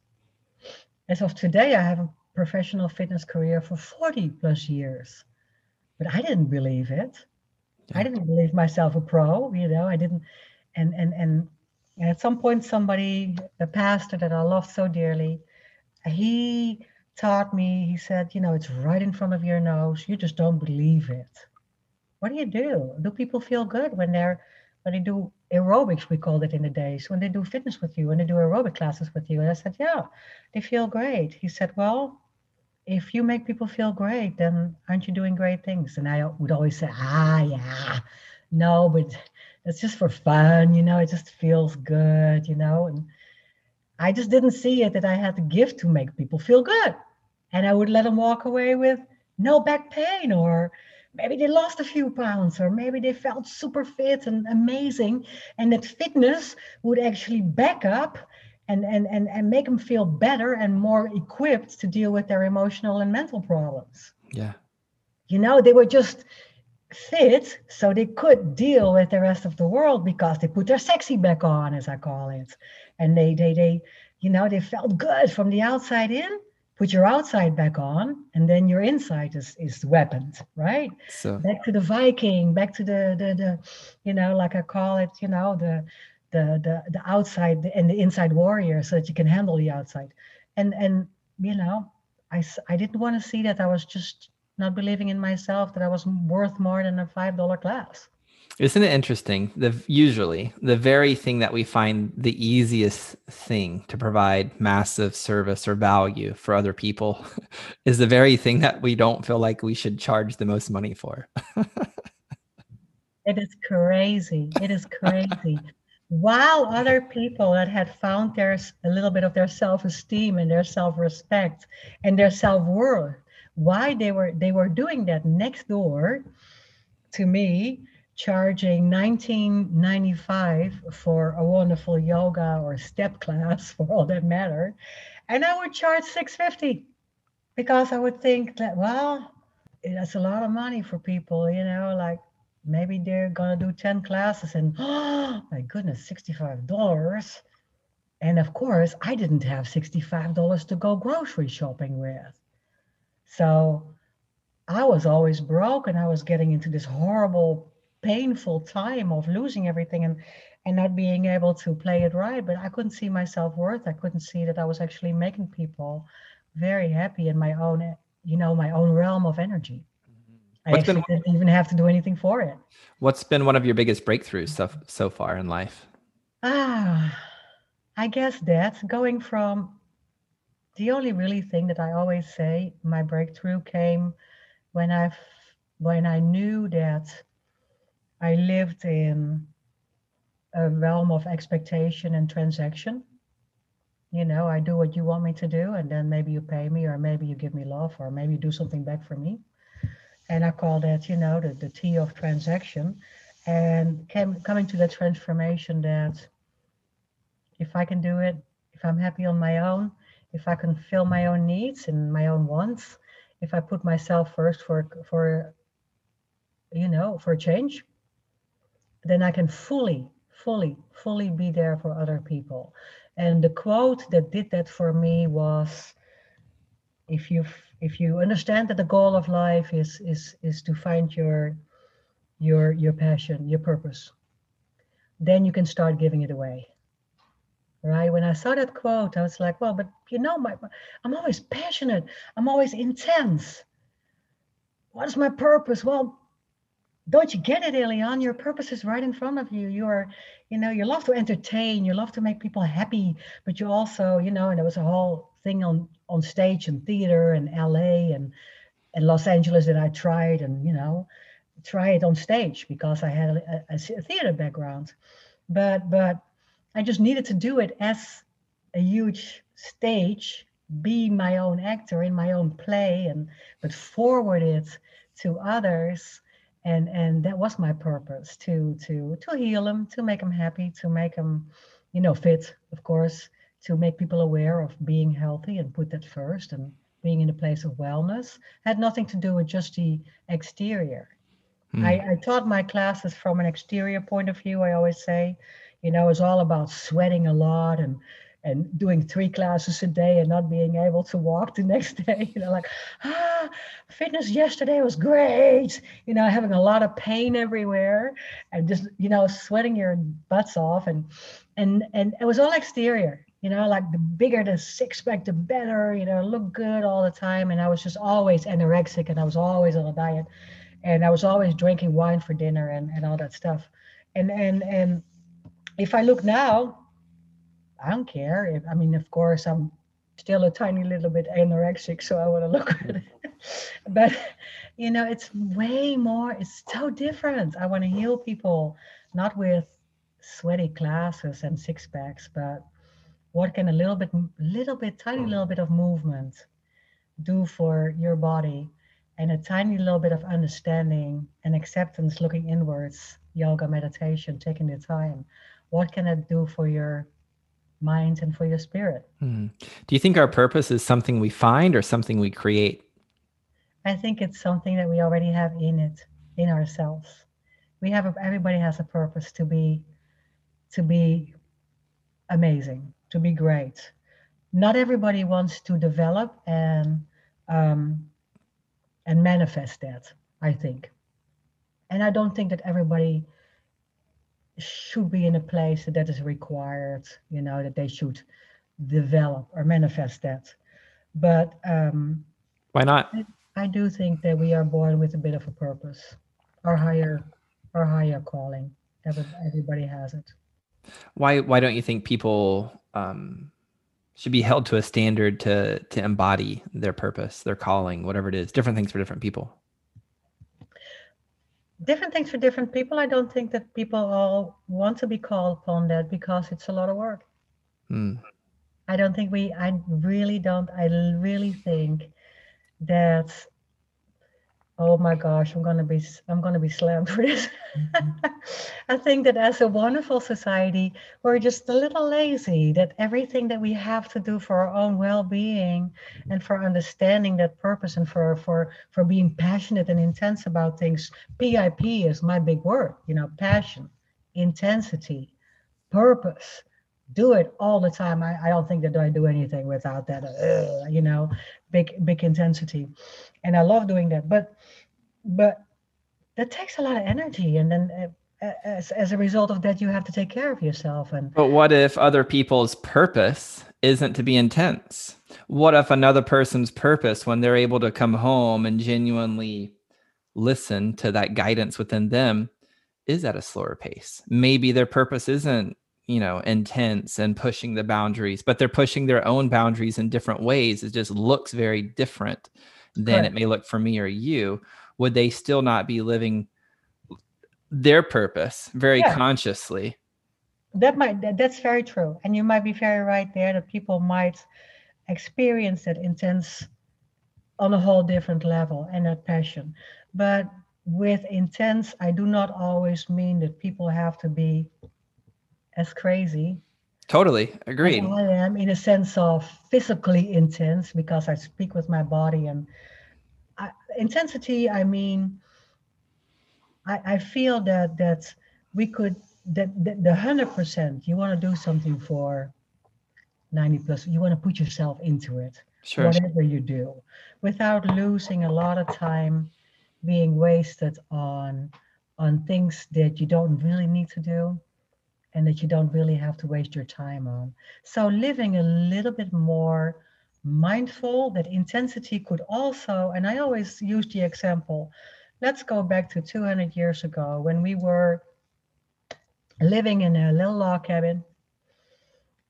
As of today, I have a professional fitness career for 40 plus years. But I didn't believe it. Yeah. I didn't believe myself a pro, you know, I didn't and and and at some point somebody, a pastor that I loved so dearly, he taught me, he said, you know, it's right in front of your nose. You just don't believe it. What do you do? Do people feel good when they're when they do aerobics, we called it in the days, when they do fitness with you, when they do aerobic classes with you. And I said, yeah, they feel great. He said, well, if you make people feel great, then aren't you doing great things? And I would always say, ah, yeah, no, but it's just for fun, you know, it just feels good, you know. And I just didn't see it that I had to give to make people feel good. And I would let them walk away with no back pain or maybe they lost a few pounds or maybe they felt super fit and amazing and that fitness would actually back up and, and, and, and make them feel better and more equipped to deal with their emotional and mental problems. Yeah. You know they were just fit so they could deal with the rest of the world because they put their sexy back on as i call it. And they they they you know they felt good from the outside in put your outside back on and then your inside is is weaponed right? So back to the viking back to the the, the you know like i call it you know the the the, the outside and the inside warrior so that you can handle the outside and and you know i i didn't want to see that i was just not believing in myself that i was worth more than a five dollar class isn't it interesting? The usually the very thing that we find the easiest thing to provide massive service or value for other people is the very thing that we don't feel like we should charge the most money for. it is crazy. It is crazy. While other people that had found their a little bit of their self-esteem and their self-respect and their self-worth, why they were they were doing that next door to me charging 1995 for a wonderful yoga or step class for all that matter and i would charge 650 because i would think that well that's a lot of money for people you know like maybe they're gonna do 10 classes and oh my goodness $65 and of course i didn't have $65 to go grocery shopping with. So i was always broke and i was getting into this horrible painful time of losing everything and and not being able to play it right but i couldn't see my self-worth. I couldn't see that i was actually making people very happy in my own you know my own realm of energy i actually been, didn't even have to do anything for it what's been one of your biggest breakthroughs so, so far in life ah i guess that's going from the only really thing that i always say my breakthrough came when i when i knew that I lived in a realm of expectation and transaction. You know, I do what you want me to do, and then maybe you pay me, or maybe you give me love, or maybe you do something back for me. And I call that, you know, the, the T of transaction. And came, coming to the transformation that if I can do it, if I'm happy on my own, if I can fill my own needs and my own wants, if I put myself first for for you know for change, then I can fully, fully, fully be there for other people. And the quote that did that for me was if you if you understand that the goal of life is is is to find your your your passion, your purpose, then you can start giving it away. right? When I saw that quote, I was like, well, but you know, my, I'm always passionate. I'm always intense. What is my purpose? Well, don't you get it, Elian? Your purpose is right in front of you. You are, you know, you love to entertain, you love to make people happy, but you also, you know, and there was a whole thing on on stage and theater and LA and and Los Angeles that I tried and you know, try it on stage because I had a, a, a theater background. But but I just needed to do it as a huge stage, be my own actor in my own play, and but forward it to others. And and that was my purpose to to to heal them, to make them happy, to make them, you know, fit, of course, to make people aware of being healthy and put that first and being in a place of wellness had nothing to do with just the exterior. Mm. I, I taught my classes from an exterior point of view, I always say you know, it's all about sweating a lot and and doing three classes a day and not being able to walk the next day. You know, like, ah, fitness yesterday was great. You know, having a lot of pain everywhere and just, you know, sweating your butts off. And and and it was all exterior, you know, like the bigger the six pack, the better, you know, look good all the time. And I was just always anorexic and I was always on a diet. And I was always drinking wine for dinner and, and all that stuff. And and and if I look now, I don't care. If, I mean, of course, I'm still a tiny little bit anorexic, so I want to look it. but you know, it's way more. It's so different. I want to heal people, not with sweaty classes and six packs, but what can a little bit, little bit, tiny little bit of movement do for your body, and a tiny little bit of understanding and acceptance, looking inwards, yoga, meditation, taking the time what can it do for your mind and for your spirit? Mm. Do you think our purpose is something we find or something we create? I think it's something that we already have in it, in ourselves. We have a, everybody has a purpose to be to be amazing, to be great. Not everybody wants to develop and um, and manifest that. I think, and I don't think that everybody should be in a place that that is required, you know, that they should develop or manifest that. But um, why not? I, I do think that we are born with a bit of a purpose, our higher, our higher calling. Everybody has it. Why? Why don't you think people um, should be held to a standard to to embody their purpose, their calling, whatever it is? Different things for different people different things for different people. I don't think that people all want to be called upon that because it's a lot of work. Mm. I don't think we, I really don't, I really think that oh my gosh i'm to be i'm to be slammed for this mm-hmm. i think that as a wonderful society we're just a little lazy that everything that we have to do for our own well-being and for understanding that purpose and for for for being passionate and intense about things pip is my big word you know passion intensity purpose do it all the time. I, I don't think that i do anything without that uh, you know big big intensity. And i love doing that. But but that takes a lot of energy. And then uh, as, as a result of that you have to take care of yourself. And but what if other people's purpose isn't to be intense? What if another person's purpose when they're able to come home and genuinely listen to that guidance within them is at a slower pace? Maybe their purpose isn't you know intense and pushing the boundaries but they're pushing their own boundaries in different ways. It just looks very different than Correct. it may look for me or you. Would they still not be living their purpose very yeah. consciously? That might that, that's very true. And you might be very right there that people might experience that intense on a whole different level and that passion. But with intense i do not always mean that people have to be as crazy. Totally. Agreed. I am in a sense of physically intense because i speak with my body and I, intensity, I mean, I, I feel that that we could that, that the hundred percent you want to do something for 90 plus, you want to put yourself into it, sure, whatever you do, without losing a lot of time being wasted on on things that you don't really need to do. And that you don't really have to waste your time on. So living a little bit more mindful, that intensity could also, and I always use the example, let's go back to 200 years ago when we were living in a little log cabin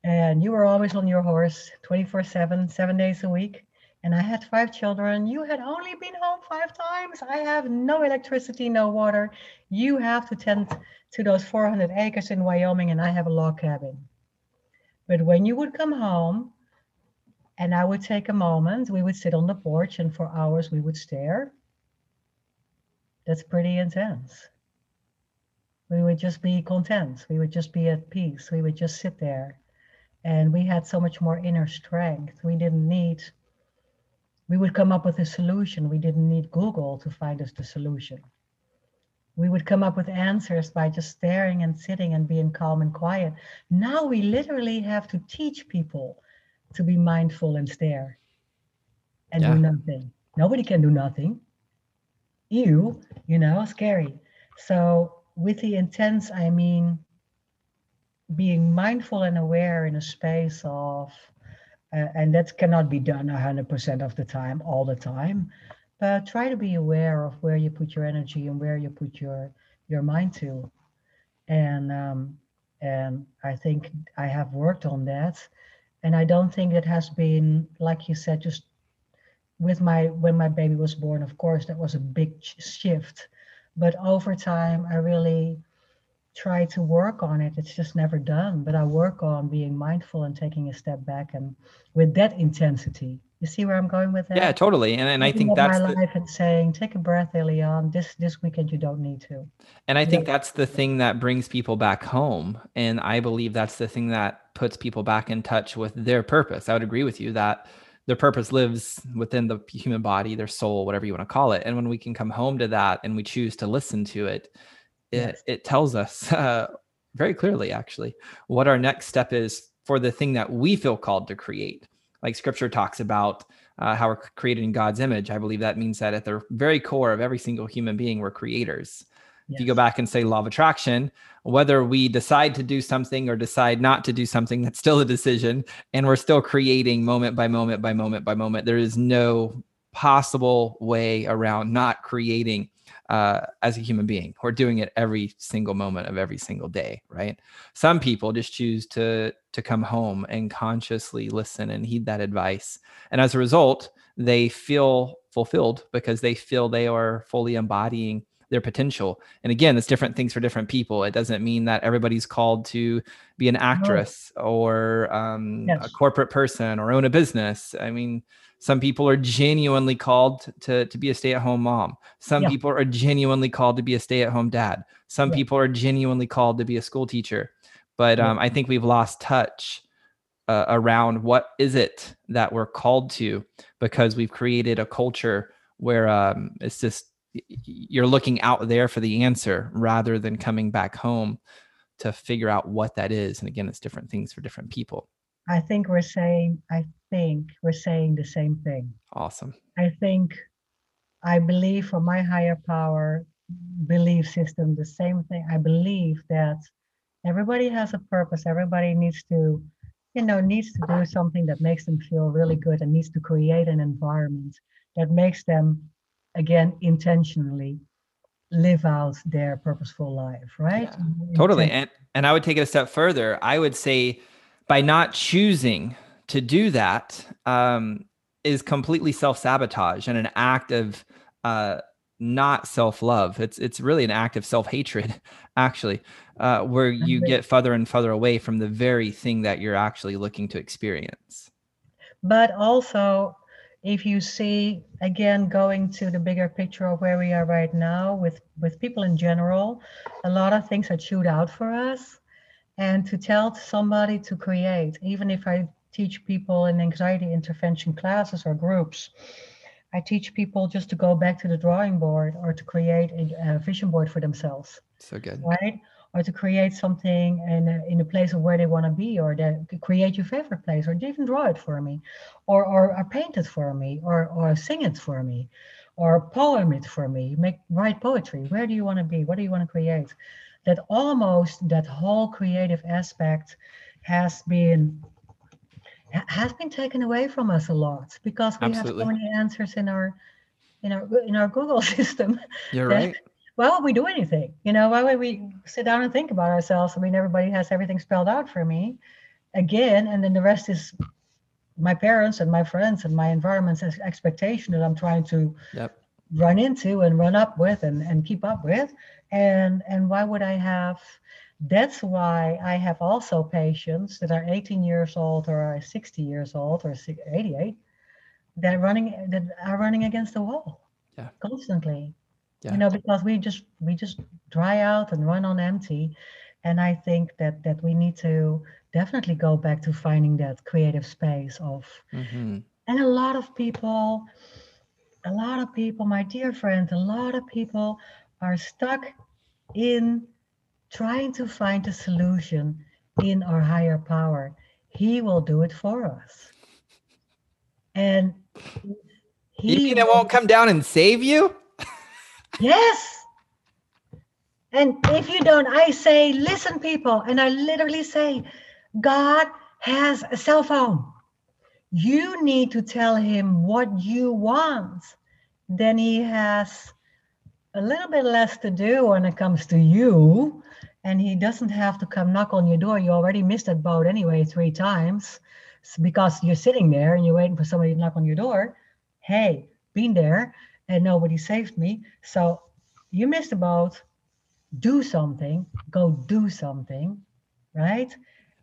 and you were always on your horse 24 7 seven days a week and i had five children. You had only been home five times? I have no electricity no water. You have to tend to those 400 acres in wyoming and i have a log cabin. But when you would come home and i would take a moment we would sit on the porch and for hours we would stare. That's pretty intense. We would just be content. We would just be at peace. We would just sit there. And we had so much more inner strength. We didn't need we would come up with a solution. We didn't need google to find us the solution. We would come up with answers by just staring and sitting and being calm and quiet. Now we literally have to teach people to be mindful and stare and yeah. do nothing. Nobody can do nothing. You you know scary. So with the intense i mean being mindful and aware in a space of and that cannot be done 100% of the time all the time. But try to be aware of where you put your energy and where you put your your mind to. And um, and i think i have worked on that. And i don't think it has been like you said just with my when my baby was born of course that was a big shift. But over time i really try to work on it it's just never done but i work on being mindful and taking a step back and with that intensity. You see where i'm going with that? Yeah totally and, and i think that's my the, life and saying take a breath Elian this this weekend you don't need to. And i think that's the thing that brings people back home and i believe that's the thing that puts people back in touch with their purpose. I would agree with you that their purpose lives within the human body their soul whatever you want to call it and when we can come home to that and we choose to listen to it it, it tells us uh, very clearly, actually, what our next step is for the thing that we feel called to create. Like scripture talks about uh, how we're created in God's image. I believe that means that at the very core of every single human being, we're creators. Yes. If you go back and say law of attraction, whether we decide to do something or decide not to do something, that's still a decision. And we're still creating moment by moment by moment by moment. There is no possible way around not creating uh, as a human being. We're doing it every single moment of every single day, right? Some people just choose to to come home and consciously listen and heed that advice, and as a result, they feel fulfilled because they feel they are fully embodying their potential. And again, it's different things for different people. It doesn't mean that everybody's called to be an actress no. or um, yes. a corporate person or own a business. I mean, some people are genuinely called to, to be a stay at home mom. Some yeah. people are genuinely called to be a stay at home dad. Some yeah. people are genuinely called to be a school teacher. But um, I think we've lost touch uh, around what is it that we're called to because we've created a culture where um, it's just you're looking out there for the answer rather than coming back home to figure out what that is. And again, it's different things for different people. I think we're saying, I think we're saying the same thing. Awesome. I think, I believe for my higher power belief system, the same thing. I believe that everybody has a purpose. Everybody needs to, you know, needs to do something that makes them feel really good and needs to create an environment that makes them, again, intentionally live out their purposeful life, right? Yeah, totally. And and I would take it a step further. I would say by not choosing to do that um, is completely self sabotage and an act of uh, not self love. It's it's really an act of self hatred, actually, uh, where you get further and further away from the very thing that you're actually looking to experience. But also, if you see again going to the bigger picture of where we are right now with with people in general, a lot of things are chewed out for us and to tell somebody to create, even if I teach people in anxiety intervention classes or groups, I teach people just to go back to the drawing board or to create a, a vision board for themselves. So good. Right? Or to create something in a, in a place of where they want to be, or to create your favorite place, or even draw it for me, or, or, or paint it for me, or, or sing it for me, or poem it for me. Make write poetry. Where do you want to be? What do you want to create? That almost that whole creative aspect has been has been taken away from us a lot because we Absolutely. have so many answers in our in our in our Google system. You're that, right. Why would we do anything? You know, why would we sit down and think about ourselves? I mean, everybody has everything spelled out for me again, and then the rest is my parents and my friends and my environment's expectation that I'm trying to yep. run into and run up with and, and keep up with. And and why would I have that's why I have also patients that are 18 years old or are 60 years old or 88 that are running that are running against the wall yeah. constantly. Yeah. You know, because we just we just dry out and run on empty. And I think that that we need to definitely go back to finding that creative space of mm-hmm. and a lot of people a lot of people my dear friend a lot of people are stuck in trying to find a solution in our higher power he will do it for us and he you mean it won't come down and save you yes and if you don't i say listen people and i literally say God has a cell phone. You need to tell him what you want. Then he has a little bit less to do when it comes to you. And he doesn't have to come knock on your door. You already missed that boat anyway three times because you're sitting there and you're waiting for somebody to knock on your door. Hey, been there and nobody saved me. So you missed the boat. Do something. Go do something, right?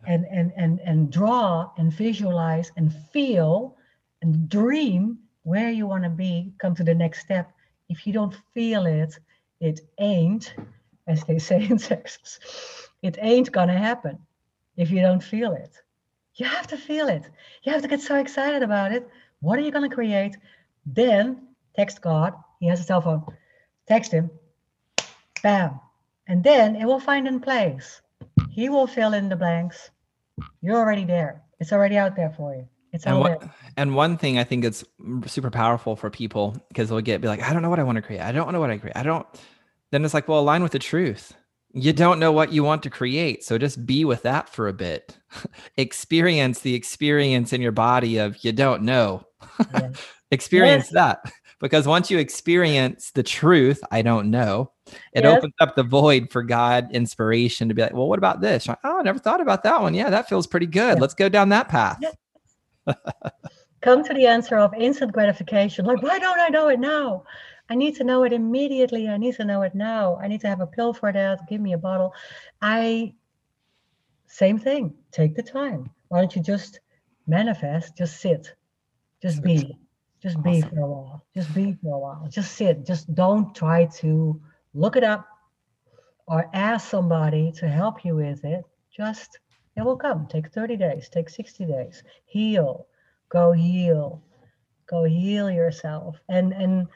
and and and and draw and visualize and feel and dream where you want to be come to the next step if you don't feel it it ain't as they say in texas it ain't gonna happen if you don't feel it. You have to feel it. You have to get so excited about it. What are you to create? Then text god. He has a cell phone. Text him. Bam. And then it will find in place. He will fill in the blanks. You're already there. It's already out there for you. It's and what. And one thing I think it's super powerful for people because they'll get be like, I don't know what I want to create. I don't know what I create. I don't. Then it's like, well, align with the truth. You don't know what you want to create. So just be with that for a bit. experience the experience in your body of you don't know. Yeah. experience yes. that because once you experience the truth, I don't know, it yes. opens up the void for God inspiration to be like, well, what about this? Like, oh, I never thought about that one. Yeah, that feels pretty good. Let's go down that path. Come to the answer of instant gratification. Like, why don't I know it now? I need to know it immediately. I need to know it now. I need to have a pill for that. Give me a bottle. I, same thing. Take the time. Why don't you just manifest? Just sit, just be. Just awesome. be for a while. Just be for a while. Just sit. Just don't try to look it up or ask somebody to help you with it. Just it will come. Take 30 days, take 60 days. Heal. Go heal. Go heal yourself. And and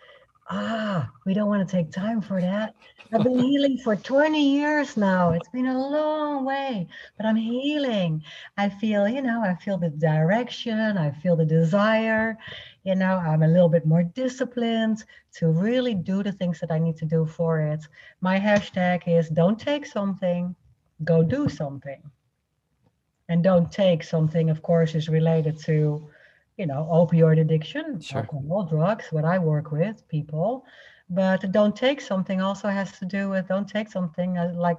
ah, we don't want to take time for that. I've been healing for 20 years now. It's been a long way, but I'm healing. I feel, you know, I feel the direction, I feel the desire you know i'm a little bit more disciplined to really do the things that i need to do for it my hashtag is don't take something go do something and don't take something of course is related to you know opioid addiction sure. alcohol drugs what i work with people but don't take something also has to do with don't take something uh, like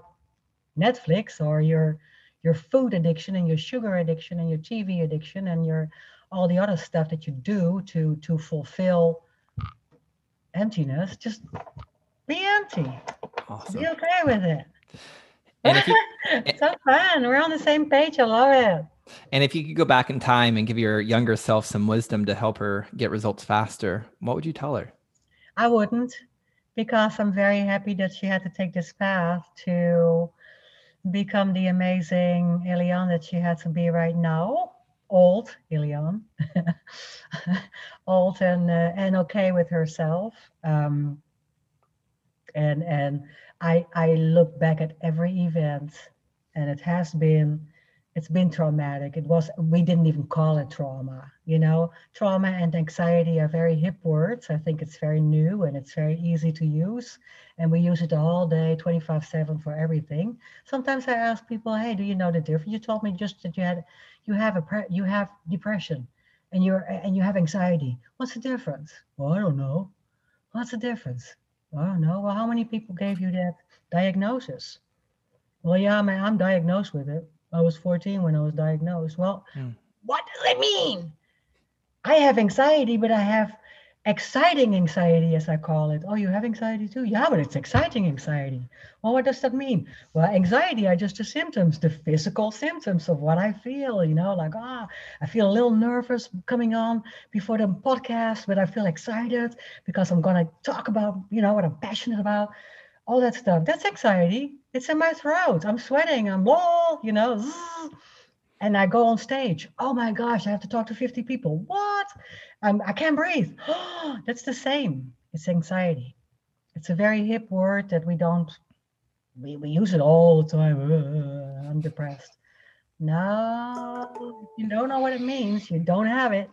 netflix or your your food addiction and your sugar addiction and your tv addiction and your all the other stuff that you do to to fulfill emptiness just be empty awesome. be okay with it you, so fun. We're on the same page. I love it. And if you could go back in time and give your younger self some wisdom to help her get results faster what would you tell her? I wouldn't because i'm very happy that she had to take this path to become the amazing Elian that she had to be right now. Old, Elian, old and uh, and okay with herself. Um, and and I I look back at every event, and it has been it's been traumatic. It was we didn't even call it trauma. You know, trauma and anxiety are very hip words. I think it's very new and it's very easy to use, and we use it all day, 25/7 for everything. Sometimes I ask people, "Hey, do you know the difference?" You told me just that you had you have a you have depression, and you're and you have anxiety. What's the difference? Well, I don't know. What's the difference? I don't. Well, how many people gave you that diagnosis? Well, yeah, man, I'm diagnosed with it I was 14 when I was diagnosed. Well, mm. what does it mean? I have anxiety, but I have exciting anxiety, as I call it. Oh, you have anxiety too? Yeah, but it's exciting anxiety. Well, what does that mean? Well, anxiety are just the symptoms, the physical symptoms of what I feel, you know, like, ah, I feel a little nervous coming on before the podcast, but I feel excited because I'm going to talk about, you know, what I'm passionate about all that stuff. That's anxiety. It's in my throat. I'm sweating. I'm all, you know, and I go on stage. Oh my gosh, I have to talk to 50 people. What? I'm, I can't breathe. That's the same. It's anxiety. It's a very hip word that we don't, we, we use it all the time. Uh, I'm depressed. No, you don't know what it means. You don't have it.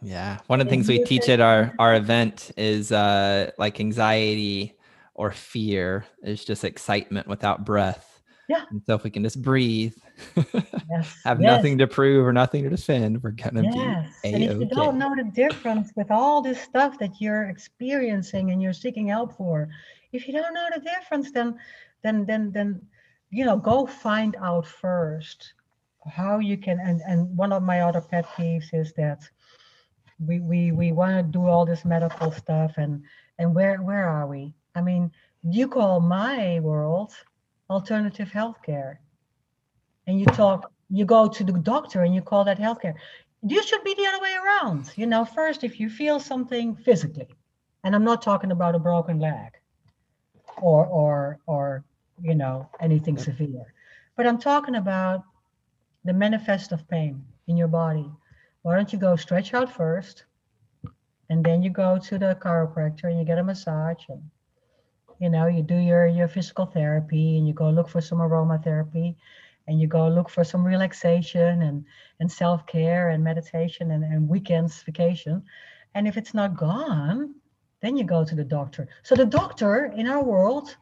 Yeah. One of the things we teach at our, our event is uh, like anxiety or fear is just excitement without breath. Yeah. And so if we can just breathe, yes. have yes. nothing to prove or nothing to defend, we're gonna yes. be And if you don't know the difference with all this stuff that you're experiencing and you're seeking help for, if you don't know the difference, then then then then you know, go find out first how you can and and one of my other pet peeves is that we we we want to do all this medical stuff and and where where are we I mean, you call my world alternative healthcare. And you talk, you go to the doctor and you call that healthcare. You should be the other way around. You know, first, if you feel something physically, and I'm not talking about a broken leg or or or you know anything severe, but I'm talking about the manifest of pain in your body. Why don't you go stretch out first, and then you go to the chiropractor and you get a massage and you know you do your your physical therapy and you go look for some aromatherapy and you go look for some relaxation and and self-care and meditation and, and weekends vacation. And if it's not gone then you go to the doctor. So the doctor in our world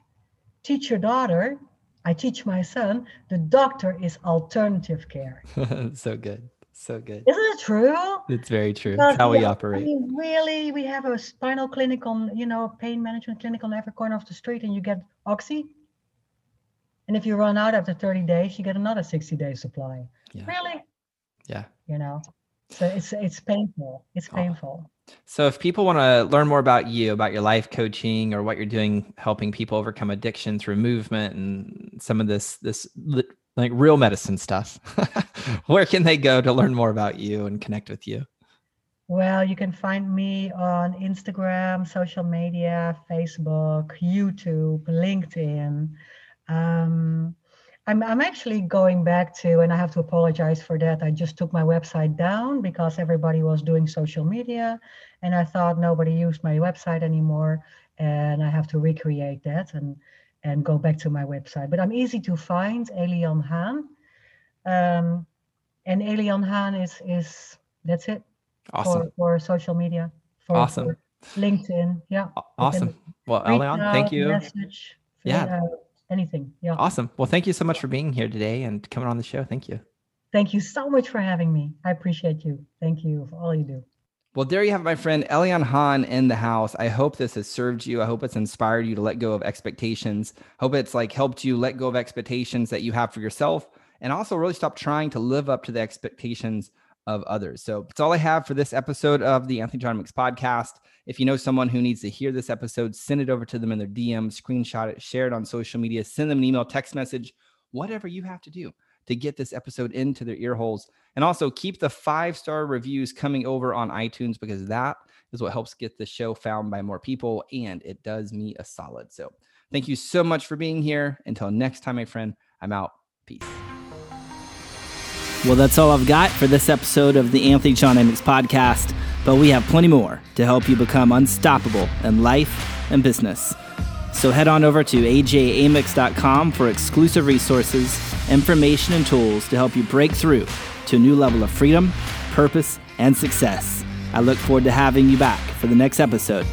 teach your daughter i teach my son the doctor is alternative care. So good so good. Isn't it true? It's very true. It's how yeah, we operate. I mean, really, we have a spinal clinic on, you know, pain management clinic on every corner of the street, and you get oxy. And if you run out after 30 days, you get another 60 day supply. Yeah. Really? Yeah. You know, so it's it's painful. It's oh. painful. Oh. So if people want to learn more about you, about your life coaching, or what you're doing, helping people overcome addiction through movement and some of this this like real medicine stuff, where can they go to learn more about you and connect with you? Well, you can find me on Instagram, social media, Facebook, YouTube, LinkedIn. Um, I'm, I'm actually going back to, and I have to apologize for that. I just took my website down because everybody was doing social media, and I thought nobody used my website anymore, and I have to recreate that. And and go back to my website. But I'm easy to find, Elian Haan. Um, and Elian Haan is is that's it. Awesome. For, for social media. For, awesome. For LinkedIn. Yeah. Awesome. Well, Elian, thank you. Message, yeah. Anything. Yeah. Awesome. Well, thank you so much for being here today and coming on the show. Thank you. Thank you so much for having me. I appreciate you. Thank you for all you do. Well, there you have my friend Elian Haan in the house. I hope this has served you. I hope it's inspired you to let go of expectations. Hope it's like helped you let go of expectations that you have for yourself and also really stop trying to live up to the expectations of others. So that's all I have for this episode of the Anthony John Amyx podcast. If you know someone who needs to hear this episode, send it over to them in their DM, screenshot it, share it on social media, send them an email, text message, whatever you have to do to get this episode into their ear holes. And also keep the five star reviews coming over on iTunes because that is what helps get the show found by more people and it does me a solid. So thank you so much for being here. Until next time, my friend, I'm out. Peace. Well, that's all I've got for this episode of the Anthony John Amyx podcast, but we have plenty more to help you become unstoppable in life and business. So head on over to ajamyx.com for exclusive resources, information, and tools to help you break through to a new level of freedom, purpose, and success. I look forward to having you back for the next episode.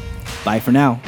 Bye for now.